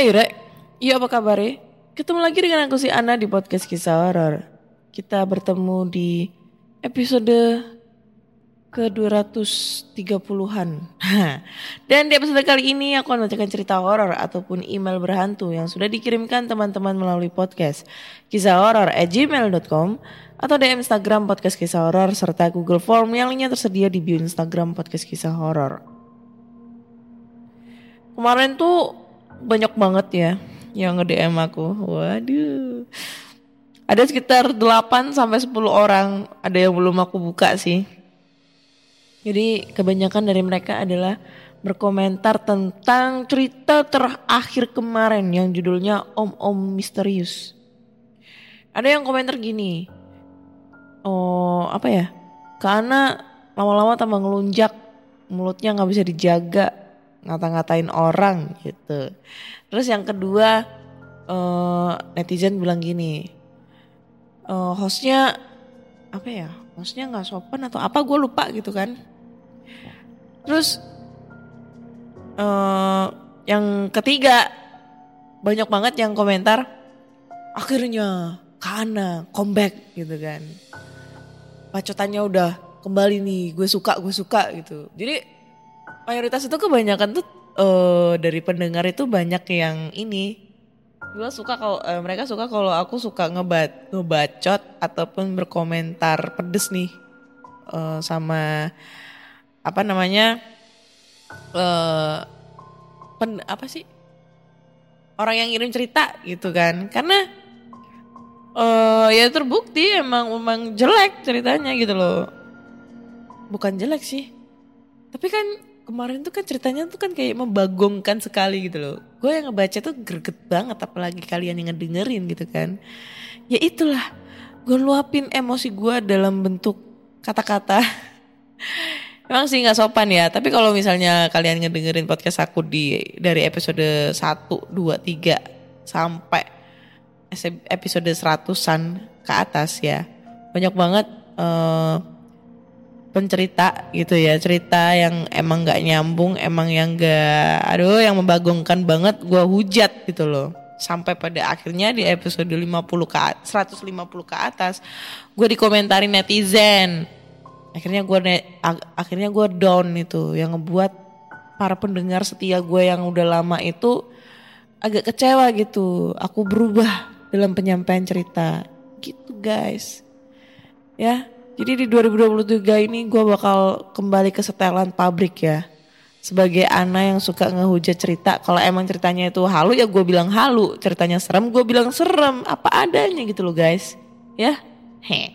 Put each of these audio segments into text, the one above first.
Hai Rek, iya apa kabar Ketemu lagi dengan aku si Ana di podcast kisah horor. Kita bertemu di episode ke-230-an. Dan di episode kali ini aku akan bacakan cerita horor ataupun email berhantu yang sudah dikirimkan teman-teman melalui podcast kisah horor at gmail.com atau DM Instagram podcast kisah horor serta Google Form yang lainnya tersedia di bio Instagram podcast kisah horor. Kemarin tuh banyak banget ya yang nge-DM aku. Waduh. Ada sekitar 8 sampai 10 orang, ada yang belum aku buka sih. Jadi kebanyakan dari mereka adalah berkomentar tentang cerita terakhir kemarin yang judulnya Om Om Misterius. Ada yang komentar gini. Oh, apa ya? Karena lama-lama tambah ngelunjak, mulutnya nggak bisa dijaga, ngata-ngatain orang gitu. Terus yang kedua eh, netizen bilang gini, eh, hostnya apa ya? Hostnya nggak sopan atau apa? Gue lupa gitu kan. Terus eh, yang ketiga banyak banget yang komentar akhirnya Kana comeback gitu kan. Pacotannya udah kembali nih, gue suka, gue suka gitu. Jadi mayoritas itu kebanyakan tuh eh, dari pendengar itu banyak yang ini. Gue suka kalau eh, mereka suka kalau aku suka ngebat ngebacot ataupun berkomentar pedes nih eh, sama apa namanya eh pen, apa sih orang yang ngirim cerita gitu kan. Karena eh ya terbukti emang emang jelek ceritanya gitu loh. Bukan jelek sih tapi kan kemarin tuh kan ceritanya tuh kan kayak membagongkan sekali gitu loh. Gue yang ngebaca tuh greget banget apalagi kalian yang ngedengerin gitu kan. Ya itulah gue luapin emosi gue dalam bentuk kata-kata. Emang sih nggak sopan ya, tapi kalau misalnya kalian ngedengerin podcast aku di dari episode 1, 2, 3 sampai episode 100-an ke atas ya. Banyak banget eh pencerita gitu ya cerita yang emang nggak nyambung emang yang gak aduh yang membagongkan banget gua hujat gitu loh. Sampai pada akhirnya di episode 50 ke at- 150 ke atas gue dikomentarin netizen. Akhirnya gue akhirnya gue down itu yang ngebuat para pendengar setia gue yang udah lama itu agak kecewa gitu. Aku berubah dalam penyampaian cerita. Gitu guys. Ya jadi di 2023 ini gue bakal kembali ke setelan pabrik ya. Sebagai Ana yang suka ngehujat cerita. Kalau emang ceritanya itu halu ya gue bilang halu. Ceritanya serem gue bilang serem. Apa adanya gitu loh guys. Ya. He.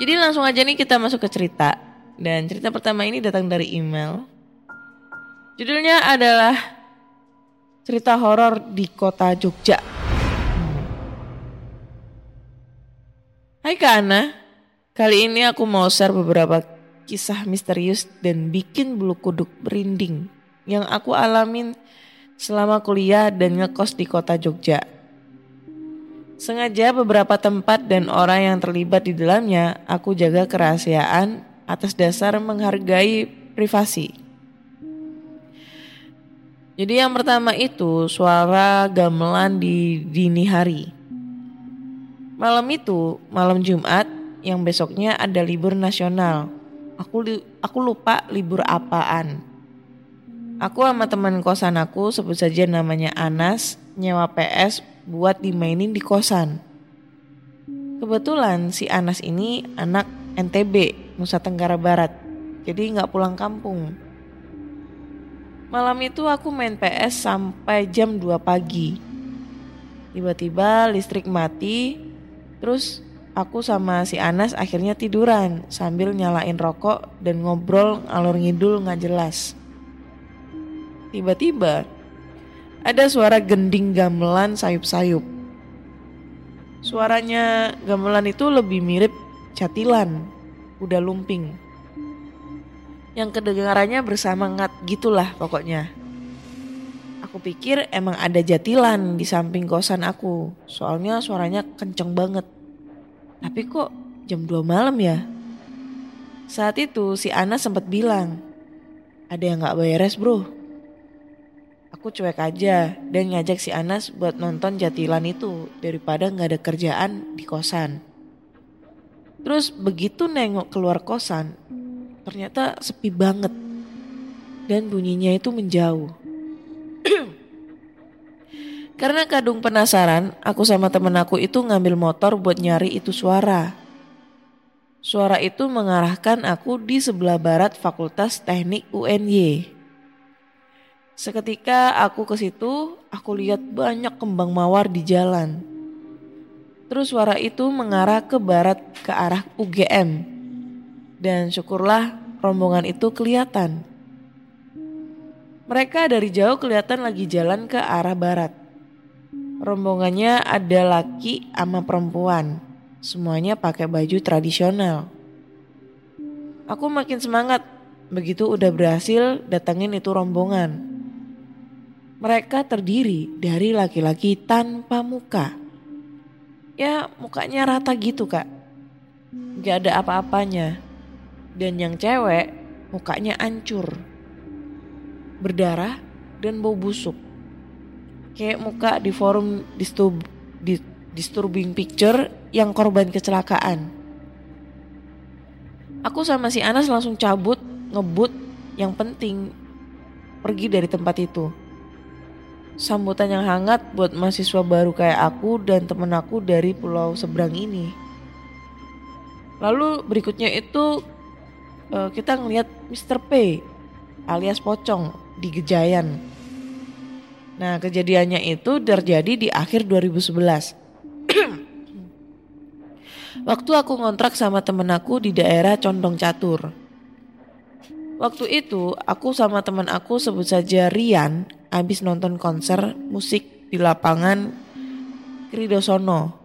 Jadi langsung aja nih kita masuk ke cerita. Dan cerita pertama ini datang dari email. Judulnya adalah cerita horor di kota Jogja. Hai Kak Ana, kali ini aku mau share beberapa kisah misterius dan bikin bulu kuduk berinding yang aku alamin selama kuliah dan ngekos di kota Jogja. Sengaja beberapa tempat dan orang yang terlibat di dalamnya aku jaga kerahasiaan atas dasar menghargai privasi. Jadi yang pertama itu suara gamelan di dini hari. Malam itu, malam Jumat yang besoknya ada libur nasional. Aku li- aku lupa libur apaan. Aku sama teman kosan aku sebut saja namanya Anas nyewa PS buat dimainin di kosan. Kebetulan si Anas ini anak NTB, Nusa Tenggara Barat. Jadi nggak pulang kampung. Malam itu aku main PS sampai jam 2 pagi. Tiba-tiba listrik mati, terus aku sama si Anas akhirnya tiduran sambil nyalain rokok dan ngobrol ngalor ngidul nggak jelas. Tiba-tiba ada suara gending gamelan sayup-sayup. Suaranya gamelan itu lebih mirip catilan, udah lumping. Yang kedengarannya bersemangat gitulah pokoknya. Aku pikir emang ada jatilan di samping kosan aku, soalnya suaranya kenceng banget. Tapi kok jam 2 malam ya? Saat itu si Ana sempat bilang, ada yang gak beres bro. Aku cuek aja dan ngajak si Anas buat nonton jatilan itu daripada nggak ada kerjaan di kosan. Terus begitu nengok keluar kosan, ternyata sepi banget dan bunyinya itu menjauh. Karena kadung penasaran, aku sama temen aku itu ngambil motor buat nyari itu suara. Suara itu mengarahkan aku di sebelah barat Fakultas Teknik UNY. Seketika aku ke situ, aku lihat banyak kembang mawar di jalan. Terus suara itu mengarah ke barat ke arah UGM. Dan syukurlah rombongan itu kelihatan. Mereka dari jauh kelihatan lagi jalan ke arah barat. Rombongannya ada laki sama perempuan. Semuanya pakai baju tradisional. Aku makin semangat begitu udah berhasil datangin itu rombongan. Mereka terdiri dari laki-laki tanpa muka. Ya mukanya rata gitu kak. Gak ada apa-apanya. Dan yang cewek mukanya ancur. Berdarah dan bau busuk. Kayak muka di forum disturb, di, disturbing picture yang korban kecelakaan. Aku sama si Anas langsung cabut, ngebut, yang penting pergi dari tempat itu sambutan yang hangat buat mahasiswa baru kayak aku dan temen aku dari pulau seberang ini. Lalu berikutnya itu uh, kita ngeliat Mr. P alias Pocong di Gejayan. Nah kejadiannya itu terjadi di akhir 2011. Waktu aku ngontrak sama temen aku di daerah Condong Catur. Waktu itu aku sama teman aku sebut saja Rian habis nonton konser musik di lapangan Kridosono.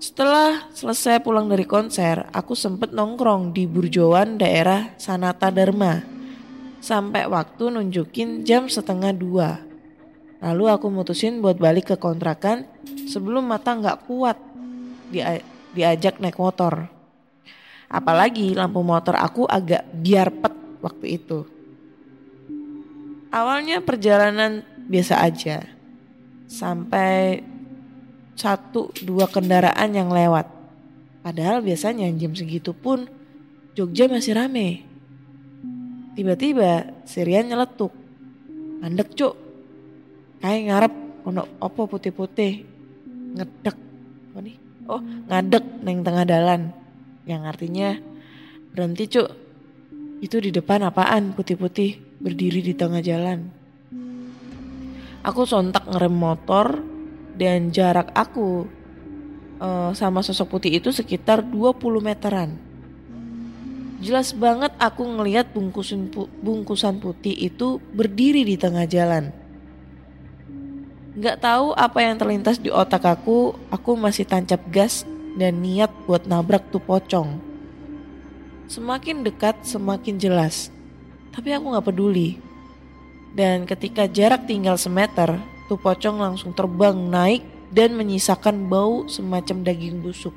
Setelah selesai pulang dari konser, aku sempet nongkrong di Burjoan daerah Sanata Dharma. Sampai waktu nunjukin jam setengah dua. Lalu aku mutusin buat balik ke kontrakan sebelum mata nggak kuat dia, diajak naik motor. Apalagi lampu motor aku agak biar pet waktu itu. Awalnya perjalanan biasa aja. Sampai satu dua kendaraan yang lewat. Padahal biasanya jam segitu pun Jogja masih rame. Tiba-tiba Sirian nyeletuk. Mandek cuk. Kayak ngarep ono opo putih-putih. Ngedek. Apa nih? Oh ngadek neng tengah dalan yang artinya berhenti cuk. Itu di depan apaan putih-putih berdiri di tengah jalan. Aku sontak ngerem motor dan jarak aku uh, sama sosok putih itu sekitar 20 meteran. Jelas banget aku ngelihat bungkusan bungkusan putih itu berdiri di tengah jalan. Gak tahu apa yang terlintas di otak aku, aku masih tancap gas dan niat buat nabrak tuh pocong. Semakin dekat semakin jelas, tapi aku gak peduli. Dan ketika jarak tinggal semeter, tuh pocong langsung terbang naik dan menyisakan bau semacam daging busuk.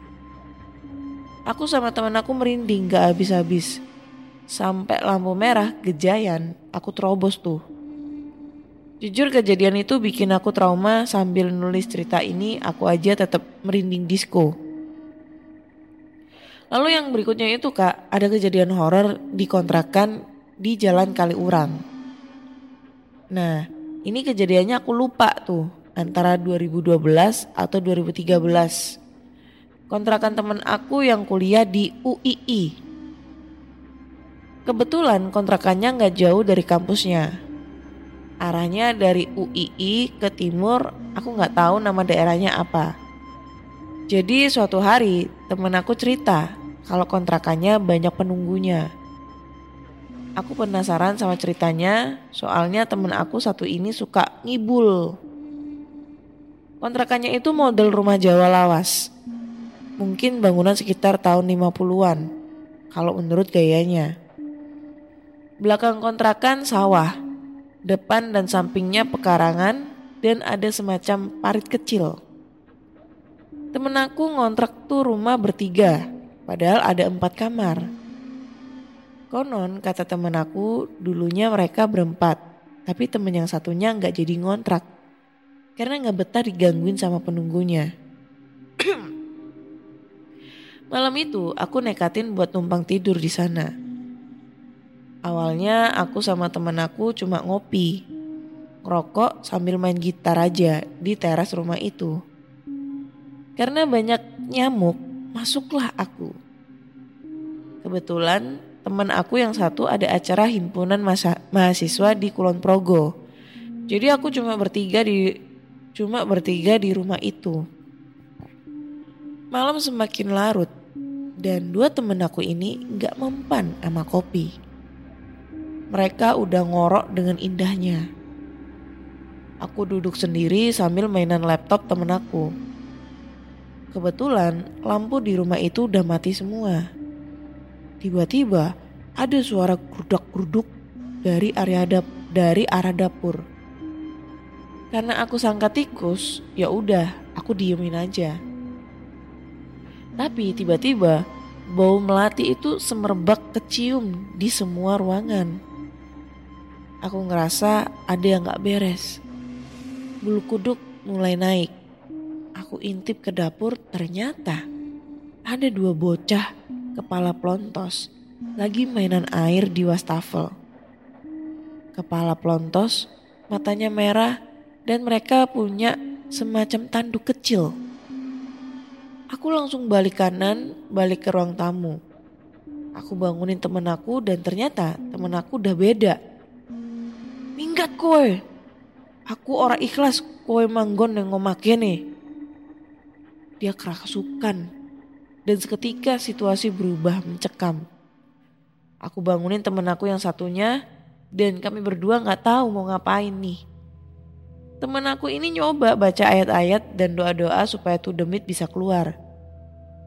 Aku sama teman aku merinding gak habis-habis. Sampai lampu merah gejayan, aku terobos tuh. Jujur kejadian itu bikin aku trauma sambil nulis cerita ini aku aja tetap merinding disco. Lalu yang berikutnya itu kak, ada kejadian horor di kontrakan di Jalan Kaliurang. Nah, ini kejadiannya aku lupa tuh antara 2012 atau 2013. Kontrakan temen aku yang kuliah di UII. Kebetulan kontrakannya nggak jauh dari kampusnya. Arahnya dari UII ke timur, aku nggak tahu nama daerahnya apa. Jadi suatu hari temen aku cerita kalau kontrakannya banyak penunggunya. Aku penasaran sama ceritanya, soalnya temen aku satu ini suka ngibul. Kontrakannya itu model rumah Jawa lawas. Mungkin bangunan sekitar tahun 50-an, kalau menurut gayanya. Belakang kontrakan sawah, depan dan sampingnya pekarangan, dan ada semacam parit kecil. Temen aku ngontrak tuh rumah bertiga, padahal ada empat kamar. Konon kata temen aku dulunya mereka berempat, tapi temen yang satunya nggak jadi ngontrak karena nggak betah digangguin sama penunggunya. Malam itu aku nekatin buat numpang tidur di sana. Awalnya aku sama temen aku cuma ngopi, ngerokok sambil main gitar aja di teras rumah itu. Karena banyak nyamuk, masuklah aku. Kebetulan teman aku yang satu ada acara himpunan masa, mahasiswa di Kulon Progo. Jadi aku cuma bertiga di cuma bertiga di rumah itu. Malam semakin larut dan dua temen aku ini nggak mempan sama kopi. Mereka udah ngorok dengan indahnya. Aku duduk sendiri sambil mainan laptop temen aku. Kebetulan lampu di rumah itu udah mati semua. Tiba-tiba ada suara gerudak-geruduk dari dari arah dapur. Karena aku sangka tikus, ya udah, aku diemin aja. Tapi tiba-tiba bau melati itu semerbak kecium di semua ruangan. Aku ngerasa ada yang gak beres. Bulu kuduk mulai naik. Aku intip ke dapur ternyata ada dua bocah kepala plontos, lagi mainan air di wastafel. Kepala plontos, matanya merah, dan mereka punya semacam tanduk kecil. Aku langsung balik kanan, balik ke ruang tamu. Aku bangunin temen aku dan ternyata temen aku udah beda. Minggat kowe. Aku orang ikhlas kowe manggon yang ngomake nih. Dia kerasukan dan seketika situasi berubah mencekam. Aku bangunin temen aku yang satunya dan kami berdua gak tahu mau ngapain nih. Temen aku ini nyoba baca ayat-ayat dan doa-doa supaya tuh demit bisa keluar.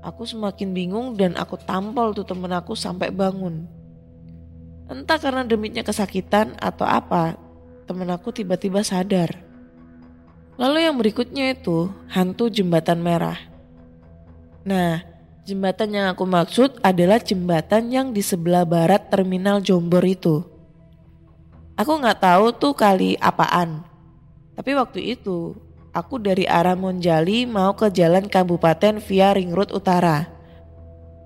Aku semakin bingung dan aku tampol tuh temen aku sampai bangun. Entah karena demitnya kesakitan atau apa, temen aku tiba-tiba sadar. Lalu yang berikutnya itu hantu jembatan merah. Nah, Jembatan yang aku maksud adalah jembatan yang di sebelah barat terminal Jombor itu. Aku nggak tahu tuh kali apaan. Tapi waktu itu aku dari arah Monjali mau ke jalan kabupaten via Ring Road Utara.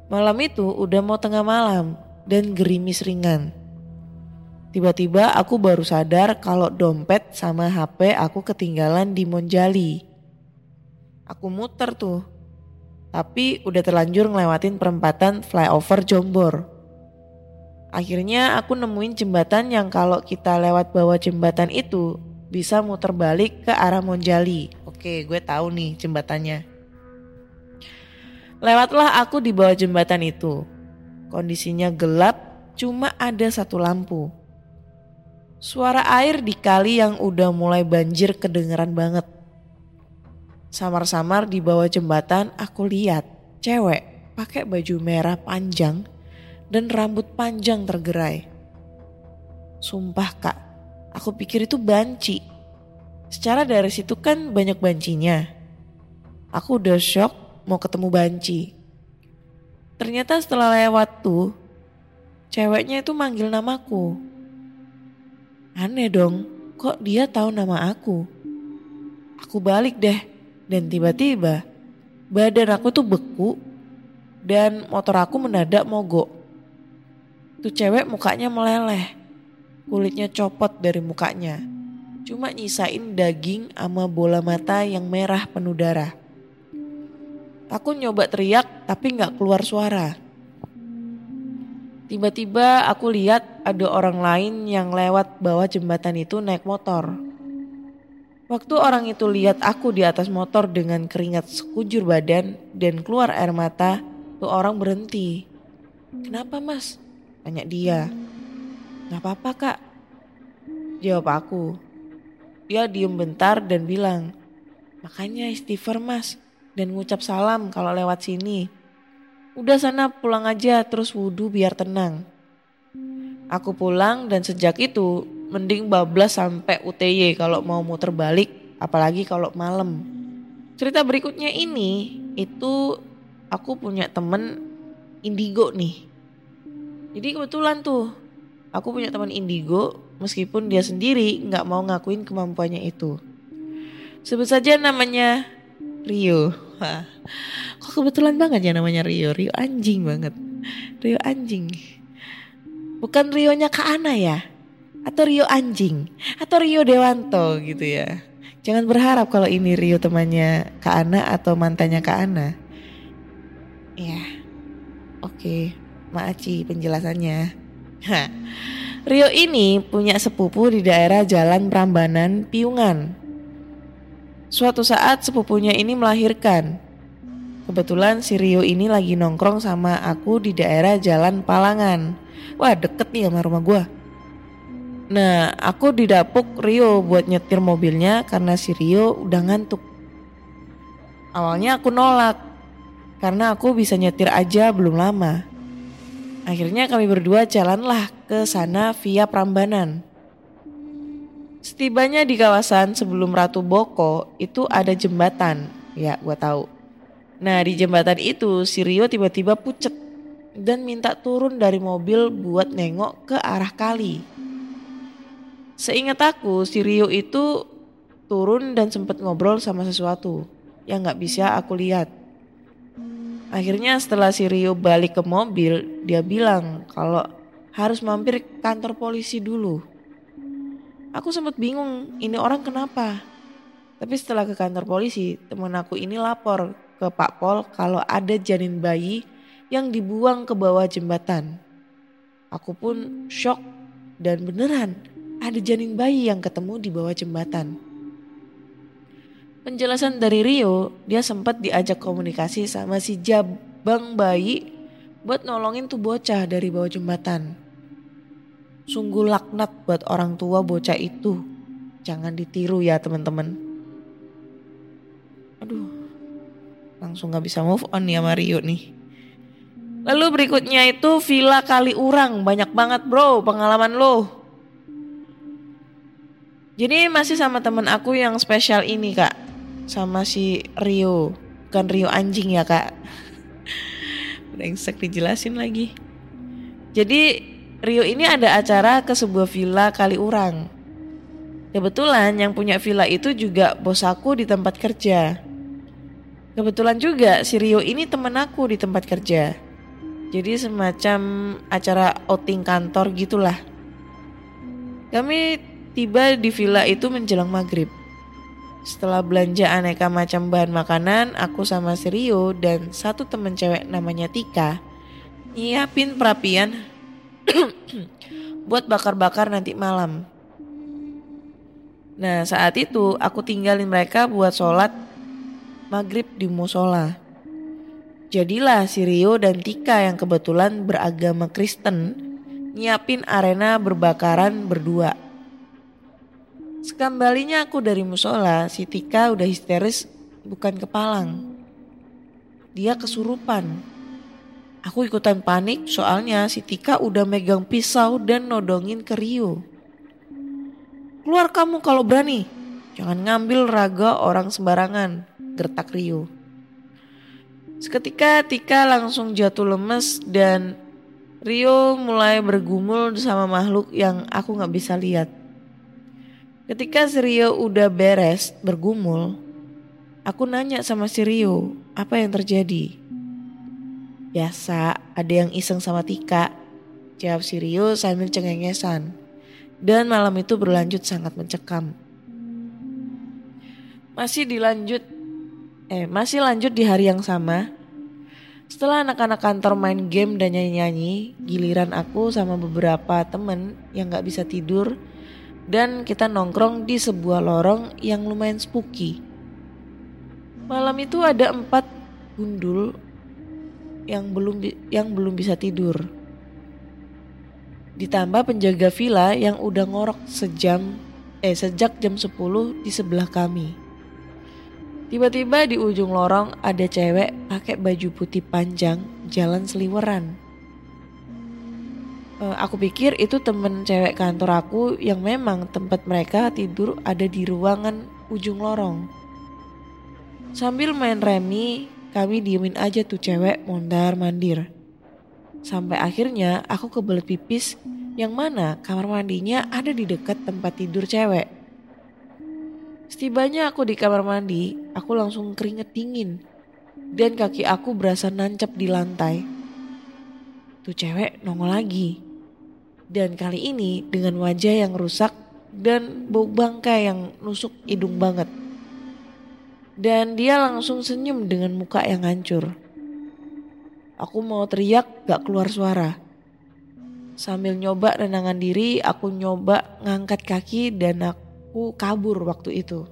Malam itu udah mau tengah malam dan gerimis ringan. Tiba-tiba aku baru sadar kalau dompet sama HP aku ketinggalan di Monjali. Aku muter tuh tapi udah terlanjur ngelewatin perempatan flyover Jombor. Akhirnya aku nemuin jembatan yang kalau kita lewat bawah jembatan itu bisa muter balik ke arah Monjali. Oke, gue tahu nih jembatannya. Lewatlah aku di bawah jembatan itu. Kondisinya gelap, cuma ada satu lampu. Suara air di kali yang udah mulai banjir kedengeran banget. Samar-samar di bawah jembatan aku lihat cewek pakai baju merah panjang dan rambut panjang tergerai. Sumpah kak, aku pikir itu banci. Secara dari situ kan banyak bancinya. Aku udah shock mau ketemu banci. Ternyata setelah lewat tuh, ceweknya itu manggil namaku. Aneh dong, kok dia tahu nama aku? Aku balik deh, dan tiba-tiba badan aku tuh beku dan motor aku mendadak mogok. Tuh cewek mukanya meleleh, kulitnya copot dari mukanya. Cuma nyisain daging sama bola mata yang merah penuh darah. Aku nyoba teriak tapi nggak keluar suara. Tiba-tiba aku lihat ada orang lain yang lewat bawah jembatan itu naik motor. Waktu orang itu lihat aku di atas motor dengan keringat sekujur badan dan keluar air mata, tuh orang berhenti. Kenapa mas? Tanya dia. Gak apa-apa kak. Jawab aku. Dia diem bentar dan bilang, makanya istighfar mas dan ngucap salam kalau lewat sini. Udah sana pulang aja terus wudhu biar tenang. Aku pulang dan sejak itu mending bablas sampai UTY kalau mau muter balik apalagi kalau malam. Cerita berikutnya ini itu aku punya temen indigo nih. Jadi kebetulan tuh aku punya teman indigo meskipun dia sendiri nggak mau ngakuin kemampuannya itu. Sebut saja namanya Rio. Wah, kok kebetulan banget ya namanya Rio. Rio anjing banget. Rio anjing. Bukan Rionya Kak Ana ya? Atau Rio anjing? Atau Rio Dewanto gitu ya? Jangan berharap kalau ini Rio temannya Kak Ana atau mantannya Kak Ana. Ya, oke. Maaci penjelasannya. Rio ini punya sepupu di daerah Jalan Prambanan, Piungan. Suatu saat sepupunya ini melahirkan. Kebetulan si Rio ini lagi nongkrong sama aku di daerah Jalan Palangan. Wah deket nih sama rumah gue. Nah aku didapuk Rio buat nyetir mobilnya karena si Rio udah ngantuk. Awalnya aku nolak karena aku bisa nyetir aja belum lama. Akhirnya kami berdua jalanlah ke sana via Prambanan. Setibanya di kawasan sebelum Ratu Boko itu ada jembatan. Ya, gua tahu. Nah, di jembatan itu si Rio tiba-tiba pucet dan minta turun dari mobil buat nengok ke arah kali. Seingat aku, si Rio itu turun dan sempat ngobrol sama sesuatu yang nggak bisa aku lihat. Akhirnya setelah si Rio balik ke mobil, dia bilang kalau harus mampir kantor polisi dulu. Aku sempat bingung ini orang kenapa. Tapi setelah ke kantor polisi, teman aku ini lapor ke Pak Pol kalau ada janin bayi yang dibuang ke bawah jembatan. Aku pun shock dan beneran ada janin bayi yang ketemu di bawah jembatan. Penjelasan dari Rio, dia sempat diajak komunikasi sama si Jabang bayi buat nolongin tuh bocah dari bawah jembatan. Sungguh laknat buat orang tua bocah itu. Jangan ditiru ya teman-teman. Aduh, langsung gak bisa move on ya Mario nih. Lalu berikutnya itu Villa Kali Urang. Banyak banget bro pengalaman lo. Jadi masih sama temen aku yang spesial ini kak. Sama si Rio. Bukan Rio anjing ya kak. Brengsek dijelasin lagi. Jadi Rio ini ada acara ke sebuah villa kali urang. Kebetulan yang punya villa itu juga bos aku di tempat kerja. Kebetulan juga si Rio ini temen aku di tempat kerja. Jadi semacam acara outing kantor gitulah. Kami tiba di villa itu menjelang maghrib. Setelah belanja aneka macam bahan makanan, aku sama si dan satu temen cewek namanya Tika nyiapin perapian buat bakar-bakar nanti malam. Nah saat itu aku tinggalin mereka buat sholat maghrib di musola. Jadilah si Rio dan Tika yang kebetulan beragama Kristen nyiapin arena berbakaran berdua. Sekembalinya aku dari musola, si Tika udah histeris bukan kepalang. dia kesurupan. Aku ikutan panik soalnya si Tika udah megang pisau dan nodongin ke Rio. Keluar kamu kalau berani. Jangan ngambil raga orang sembarangan, gertak Rio. Seketika Tika langsung jatuh lemes dan Rio mulai bergumul sama makhluk yang aku gak bisa lihat. Ketika si Rio udah beres bergumul, aku nanya sama si Rio apa yang terjadi. Biasa ada yang iseng sama Tika, jawab si Rio sambil cengengesan. Dan malam itu berlanjut sangat mencekam. Masih dilanjut, eh masih lanjut di hari yang sama. Setelah anak-anak kantor main game dan nyanyi-nyanyi, giliran aku sama beberapa temen yang gak bisa tidur dan kita nongkrong di sebuah lorong yang lumayan spooky. Malam itu ada empat gundul yang belum yang belum bisa tidur. Ditambah penjaga villa yang udah ngorok sejam eh sejak jam 10 di sebelah kami. Tiba-tiba di ujung lorong ada cewek pakai baju putih panjang jalan seliweran. Uh, aku pikir itu temen cewek kantor aku yang memang tempat mereka tidur ada di ruangan ujung lorong. Sambil main remi, kami diemin aja tuh cewek mondar mandir. Sampai akhirnya aku kebelet pipis yang mana kamar mandinya ada di dekat tempat tidur cewek. Setibanya aku di kamar mandi, aku langsung keringet dingin dan kaki aku berasa nancep di lantai. Tuh cewek nongol lagi. Dan kali ini dengan wajah yang rusak dan bau bangkai yang nusuk hidung banget. Dan dia langsung senyum dengan muka yang hancur. Aku mau teriak gak keluar suara. Sambil nyoba nenangan diri, aku nyoba ngangkat kaki dan aku kabur waktu itu.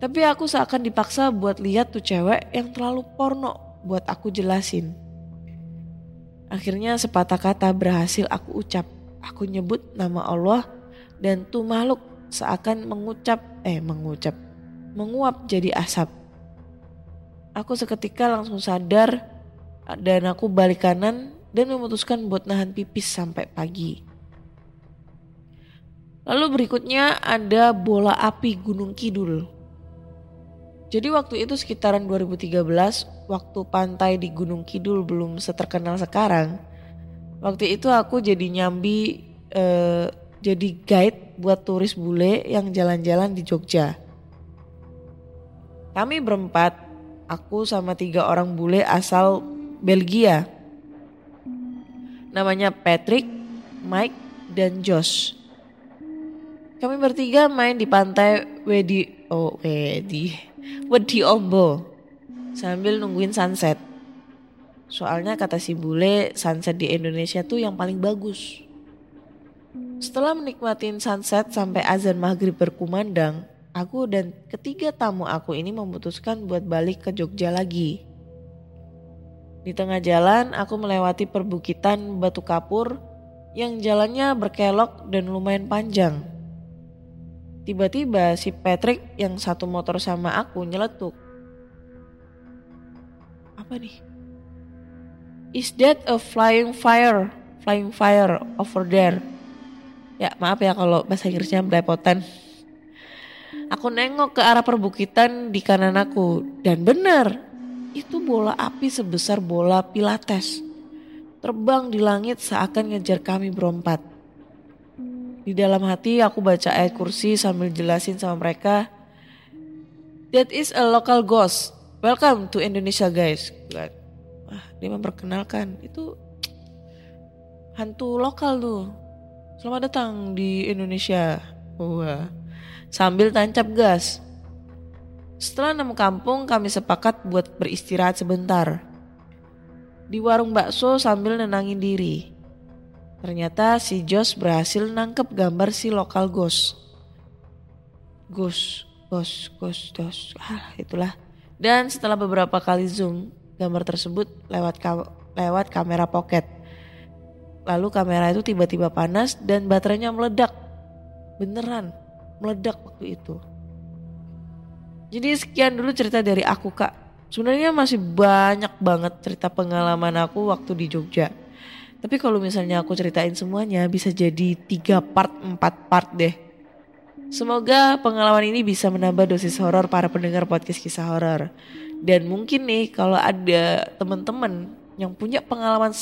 Tapi aku seakan dipaksa buat lihat tuh cewek yang terlalu porno buat aku jelasin. Akhirnya sepatah kata berhasil aku ucap. Aku nyebut nama Allah dan tuh makhluk seakan mengucap, eh mengucap, menguap jadi asap. Aku seketika langsung sadar dan aku balik kanan dan memutuskan buat nahan pipis sampai pagi. Lalu berikutnya ada bola api Gunung Kidul. Jadi waktu itu sekitaran 2013, waktu pantai di Gunung Kidul belum seterkenal sekarang. Waktu itu aku jadi nyambi eh, jadi guide buat turis bule yang jalan-jalan di Jogja. Kami berempat, aku sama tiga orang bule asal Belgia. Namanya Patrick, Mike, dan Josh. Kami bertiga main di pantai Wedi oh Wedi Wedi Ombo sambil nungguin sunset. Soalnya kata si bule sunset di Indonesia tuh yang paling bagus. Setelah menikmatin sunset sampai azan maghrib berkumandang, aku dan ketiga tamu aku ini memutuskan buat balik ke Jogja lagi. Di tengah jalan aku melewati perbukitan batu kapur yang jalannya berkelok dan lumayan panjang. Tiba-tiba si Patrick yang satu motor sama aku nyeletuk. Apa nih? Is that a flying fire? Flying fire over there. Ya maaf ya kalau bahasa Inggrisnya belepotan. Aku nengok ke arah perbukitan di kanan aku dan benar itu bola api sebesar bola pilates. Terbang di langit seakan ngejar kami berempat. Di dalam hati aku baca ayat kursi sambil jelasin sama mereka. That is a local ghost. Welcome to Indonesia guys. Wah dia memperkenalkan itu hantu lokal tuh. Selamat datang di Indonesia. Wah. Sambil tancap gas. Setelah enam kampung kami sepakat buat beristirahat sebentar. Di warung bakso sambil nenangin diri. Ternyata si Jos berhasil nangkep gambar si lokal ghost. Ghost, ghost, ghost, ghost. Ah, itulah. Dan setelah beberapa kali zoom, gambar tersebut lewat ka lewat kamera pocket. Lalu kamera itu tiba-tiba panas dan baterainya meledak. Beneran, meledak waktu itu. Jadi sekian dulu cerita dari aku kak. Sebenarnya masih banyak banget cerita pengalaman aku waktu di Jogja. Tapi kalau misalnya aku ceritain semuanya bisa jadi tiga part, empat part deh. Semoga pengalaman ini bisa menambah dosis horor para pendengar podcast kisah horor. Dan mungkin nih kalau ada teman-teman yang punya pengalaman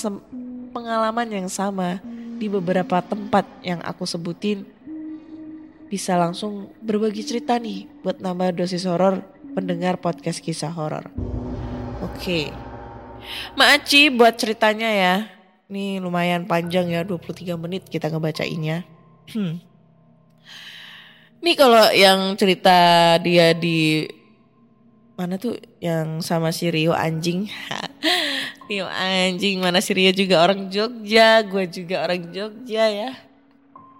pengalaman yang sama di beberapa tempat yang aku sebutin bisa langsung berbagi cerita nih buat nambah dosis horor pendengar podcast kisah horor. Oke. Maaci buat ceritanya ya. Nih lumayan panjang ya 23 menit kita ngebacainnya. Hmm. Nih kalau yang cerita dia di mana tuh yang sama si Rio anjing. Rio anjing mana si Rio juga orang Jogja, gue juga orang Jogja ya.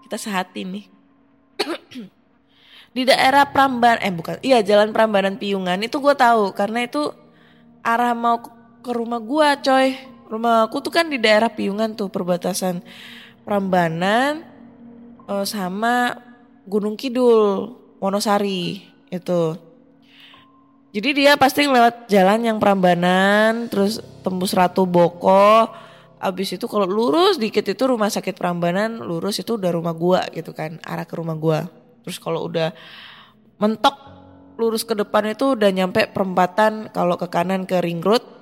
Kita sehati nih. di daerah Prambanan, eh bukan, iya Jalan Prambanan Piungan itu gue tahu karena itu arah mau ke rumah gue coy. Rumah aku tuh kan di daerah Piungan tuh perbatasan Prambanan eh, sama Gunung Kidul, Wonosari itu. Jadi dia pasti lewat jalan yang Prambanan, terus tembus Ratu Boko, abis itu kalau lurus dikit itu rumah sakit Prambanan, lurus itu udah rumah gua gitu kan, arah ke rumah gua. Terus kalau udah mentok lurus ke depan itu udah nyampe perempatan, kalau ke kanan ke Ring Road,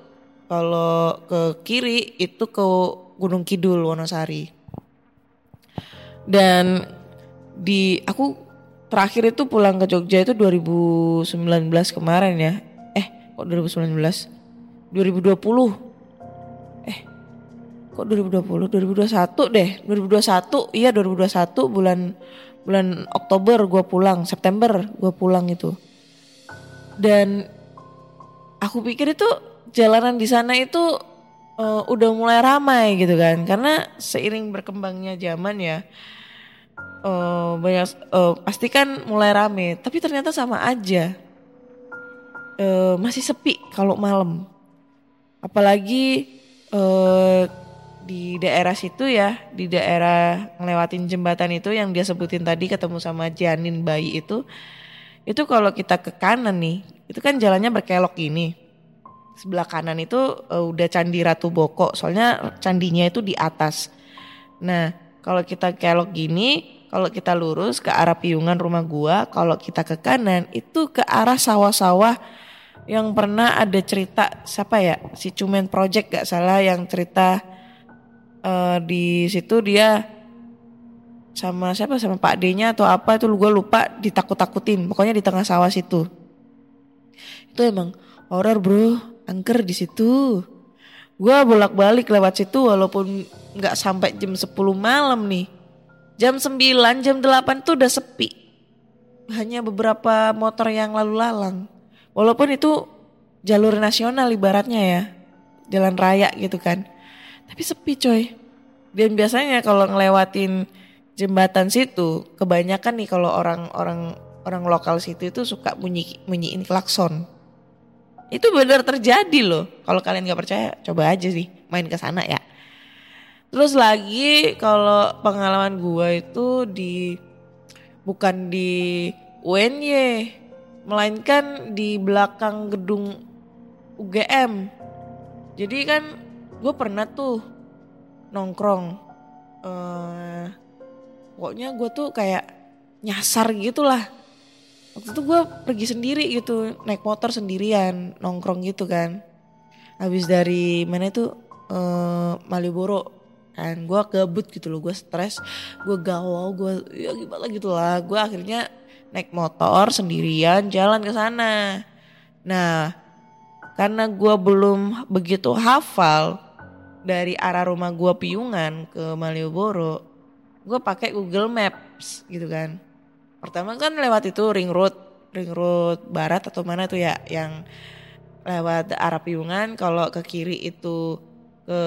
kalau ke kiri itu ke Gunung Kidul Wonosari. Dan di aku terakhir itu pulang ke Jogja itu 2019 kemarin ya. Eh, kok 2019? 2020. Eh, kok 2020? 2021 deh. 2021, iya 2021 bulan bulan Oktober gue pulang, September gue pulang itu. Dan aku pikir itu jalanan di sana itu eh, udah mulai ramai gitu kan. Karena seiring berkembangnya zaman ya eh, banyak eh, pasti kan mulai rame. Tapi ternyata sama aja. Eh, masih sepi kalau malam. Apalagi eh, di daerah situ ya di daerah ngelewatin jembatan itu yang dia sebutin tadi ketemu sama janin bayi itu itu kalau kita ke kanan nih itu kan jalannya berkelok gini sebelah kanan itu eh, udah candi Ratu Boko. Soalnya candinya itu di atas. Nah kalau kita kelok gini kalau kita lurus ke arah piungan rumah gua, kalau kita ke kanan itu ke arah sawah-sawah yang pernah ada cerita siapa ya? Si Cumen Project gak salah yang cerita eh, di situ dia sama siapa? Sama Pak D-nya atau apa itu gue lupa ditakut-takutin. Pokoknya di tengah sawah situ. Itu emang horor bro angker di situ gue bolak-balik lewat situ walaupun nggak sampai jam 10 malam nih Jam 9, jam 8 tuh udah sepi. Hanya beberapa motor yang lalu lalang. Walaupun itu jalur nasional ibaratnya ya. Jalan raya gitu kan. Tapi sepi coy. Dan biasanya kalau ngelewatin jembatan situ, kebanyakan nih kalau orang-orang orang lokal situ itu suka bunyi bunyiin klakson. Itu benar terjadi loh. Kalau kalian nggak percaya, coba aja sih main ke sana ya. Terus lagi kalau pengalaman gua itu di bukan di UNY, melainkan di belakang gedung UGM. Jadi kan gue pernah tuh nongkrong. eh pokoknya gue tuh kayak nyasar gitu lah. Waktu itu gue pergi sendiri gitu, naik motor sendirian, nongkrong gitu kan. Habis dari mana itu eh Malioboro kan gue gabut gitu loh gue stres gue galau gue ya gimana? gitu lah. Gue akhirnya naik motor sendirian jalan ke sana. Nah karena gue belum begitu hafal dari arah rumah gue piungan ke Malioboro gue pakai Google Maps gitu kan pertama kan lewat itu ring road ring road barat atau mana tuh ya yang lewat arah piungan kalau ke kiri itu ke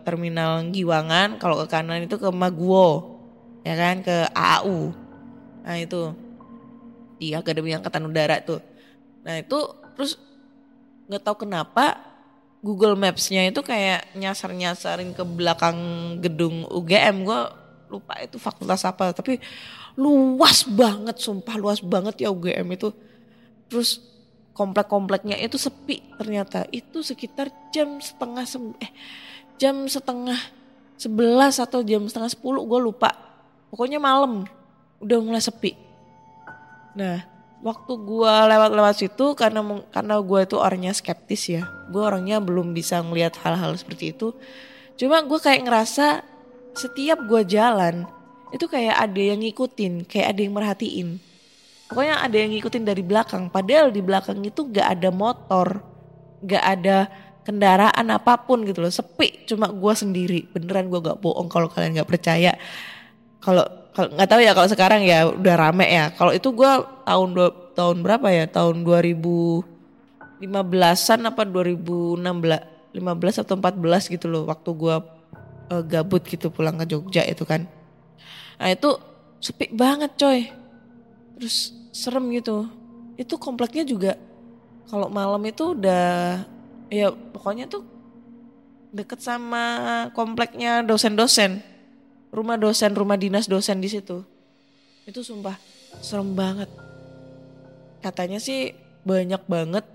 terminal Giwangan, kalau ke kanan itu ke Maguwo, ya kan ke AAU. Nah itu di Akademi Angkatan Udara tuh. Nah itu terus nggak tahu kenapa Google Maps-nya itu kayak nyasar-nyasarin ke belakang gedung UGM. Gue lupa itu fakultas apa, tapi luas banget, sumpah luas banget ya UGM itu. Terus komplek-kompleknya itu sepi ternyata. Itu sekitar jam setengah eh jam setengah sebelas atau jam setengah sepuluh gue lupa. Pokoknya malam udah mulai sepi. Nah waktu gue lewat-lewat situ karena karena gue itu orangnya skeptis ya. Gue orangnya belum bisa ngelihat hal-hal seperti itu. Cuma gue kayak ngerasa setiap gue jalan itu kayak ada yang ngikutin, kayak ada yang merhatiin. Pokoknya ada yang ngikutin dari belakang. Padahal di belakang itu gak ada motor, gak ada kendaraan apa pun gitu loh. Sepi, cuma gue sendiri. Beneran gue gak bohong kalau kalian gak percaya. Kalau kalau nggak tahu ya kalau sekarang ya udah rame ya. Kalau itu gue tahun dua- tahun berapa ya? Tahun 2015-an apa 2016 15 atau 14 gitu loh waktu gue eh, gabut gitu pulang ke Jogja itu kan. Nah itu sepi banget coy. Terus serem gitu. Itu kompleknya juga kalau malam itu udah ya pokoknya tuh deket sama kompleknya dosen-dosen. Rumah dosen, rumah dinas dosen di situ. Itu sumpah serem banget. Katanya sih banyak banget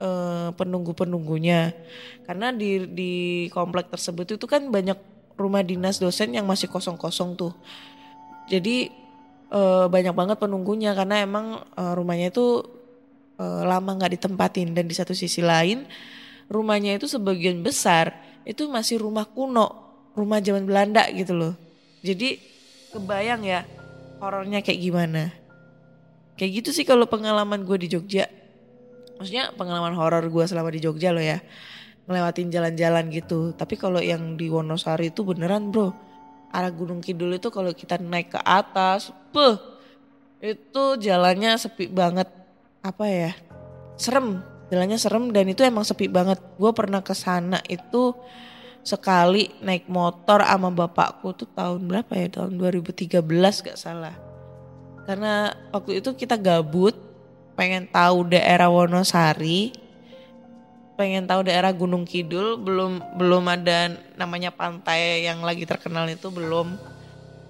eh, penunggu-penunggunya. Karena di di komplek tersebut itu kan banyak rumah dinas dosen yang masih kosong-kosong tuh. Jadi eh, banyak banget penunggunya karena emang eh, rumahnya itu eh, lama nggak ditempatin dan di satu sisi lain rumahnya itu sebagian besar itu masih rumah kuno, rumah zaman Belanda gitu loh. Jadi kebayang ya horornya kayak gimana. Kayak gitu sih kalau pengalaman gue di Jogja. Maksudnya pengalaman horor gue selama di Jogja loh ya. Ngelewatin jalan-jalan gitu. Tapi kalau yang di Wonosari itu beneran bro. Arah Gunung Kidul itu kalau kita naik ke atas. Beuh, itu jalannya sepi banget. Apa ya. Serem. Jalannya serem dan itu emang sepi banget. Gue pernah ke sana itu sekali naik motor sama bapakku tuh tahun berapa ya? Tahun 2013 gak salah. Karena waktu itu kita gabut pengen tahu daerah Wonosari, pengen tahu daerah Gunung Kidul, belum belum ada namanya pantai yang lagi terkenal itu belum.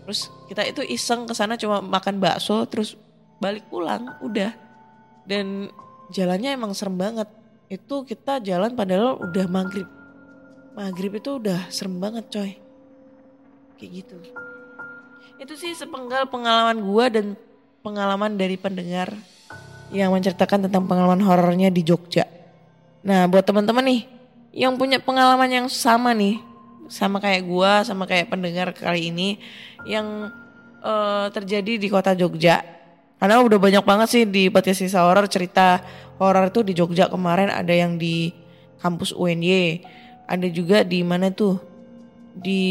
Terus kita itu iseng ke sana cuma makan bakso terus balik pulang, udah. Dan jalannya emang serem banget. Itu kita jalan padahal udah maghrib. Maghrib itu udah serem banget coy. Kayak gitu. Itu sih sepenggal pengalaman gua dan pengalaman dari pendengar yang menceritakan tentang pengalaman horornya di Jogja. Nah, buat teman-teman nih yang punya pengalaman yang sama nih, sama kayak gua, sama kayak pendengar kali ini yang eh, terjadi di kota Jogja. Karena udah banyak banget sih di podcast sisa horor cerita horor itu di Jogja kemarin ada yang di kampus UNY, ada juga di mana tuh di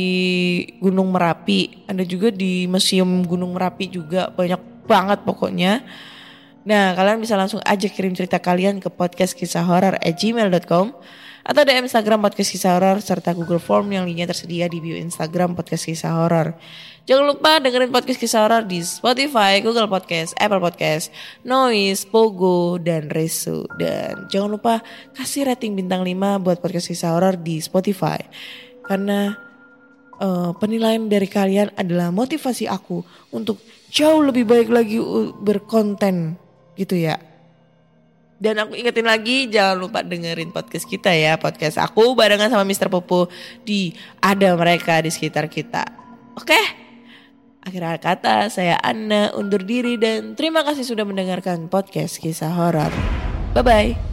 Gunung Merapi, ada juga di Museum Gunung Merapi juga banyak banget pokoknya. Nah kalian bisa langsung aja kirim cerita kalian ke podcast kisah horor at gmail.com atau DM Instagram podcast kisah horor serta Google Form yang linknya tersedia di bio Instagram podcast kisah horor. Jangan lupa dengerin podcast kisah horor di Spotify, Google Podcast, Apple Podcast, Noise, Pogo, dan Resu. Dan jangan lupa kasih rating bintang 5 buat podcast kisah horor di Spotify. Karena eh, penilaian dari kalian adalah motivasi aku untuk jauh lebih baik lagi uh, berkonten gitu ya. Dan aku ingetin lagi jangan lupa dengerin podcast kita ya. Podcast aku barengan sama Mr. Popo di Ada Mereka di sekitar kita. Oke? Akhir kata saya Anna undur diri dan terima kasih sudah mendengarkan podcast kisah horor. Bye-bye.